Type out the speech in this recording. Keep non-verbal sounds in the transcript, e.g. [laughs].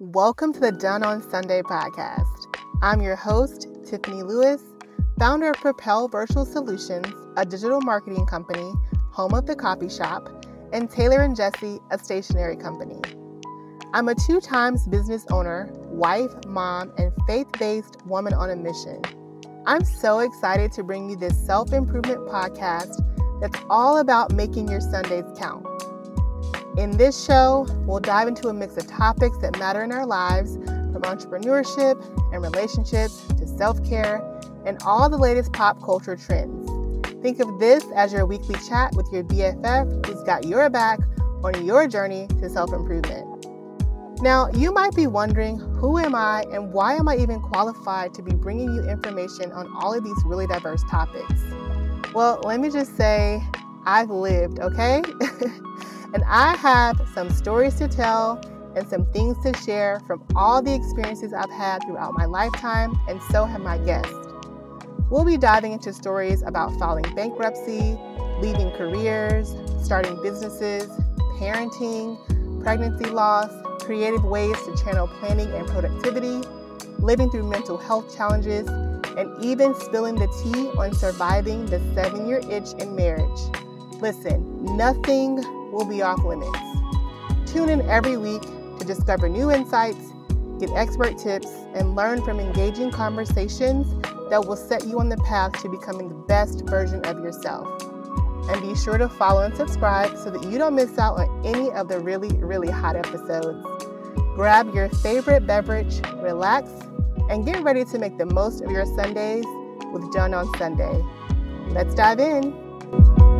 Welcome to the Done on Sunday podcast. I'm your host, Tiffany Lewis, founder of Propel Virtual Solutions, a digital marketing company, home of the copy shop, and Taylor and Jesse, a stationery company. I'm a two times business owner, wife, mom, and faith based woman on a mission. I'm so excited to bring you this self improvement podcast that's all about making your Sundays count. In this show, we'll dive into a mix of topics that matter in our lives, from entrepreneurship and relationships to self care and all the latest pop culture trends. Think of this as your weekly chat with your BFF who's got your back on your journey to self improvement. Now, you might be wondering who am I and why am I even qualified to be bringing you information on all of these really diverse topics? Well, let me just say, I've lived, okay? [laughs] and I have some stories to tell and some things to share from all the experiences I've had throughout my lifetime, and so have my guests. We'll be diving into stories about filing bankruptcy, leaving careers, starting businesses, parenting, pregnancy loss, creative ways to channel planning and productivity, living through mental health challenges, and even spilling the tea on surviving the seven year itch in marriage. Listen, nothing will be off limits. Tune in every week to discover new insights, get expert tips, and learn from engaging conversations that will set you on the path to becoming the best version of yourself. And be sure to follow and subscribe so that you don't miss out on any of the really, really hot episodes. Grab your favorite beverage, relax, and get ready to make the most of your Sundays with Done on Sunday. Let's dive in.